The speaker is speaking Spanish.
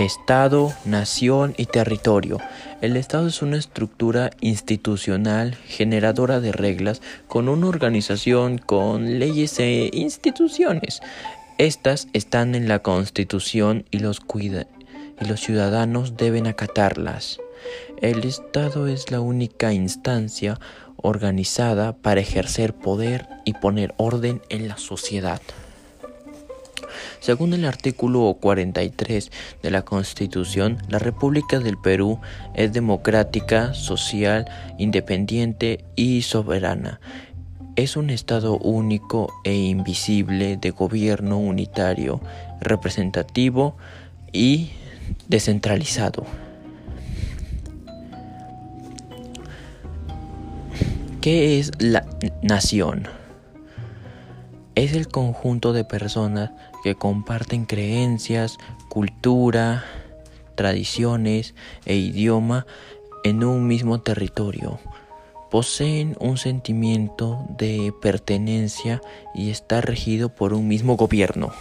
Estado, nación y territorio. El Estado es una estructura institucional generadora de reglas con una organización con leyes e instituciones. Estas están en la Constitución y los, y los ciudadanos deben acatarlas. El Estado es la única instancia organizada para ejercer poder y poner orden en la sociedad. Según el artículo 43 de la Constitución, la República del Perú es democrática, social, independiente y soberana. Es un Estado único e invisible de gobierno unitario, representativo y descentralizado. ¿Qué es la nación? Es el conjunto de personas que comparten creencias, cultura, tradiciones e idioma en un mismo territorio. Poseen un sentimiento de pertenencia y está regido por un mismo gobierno.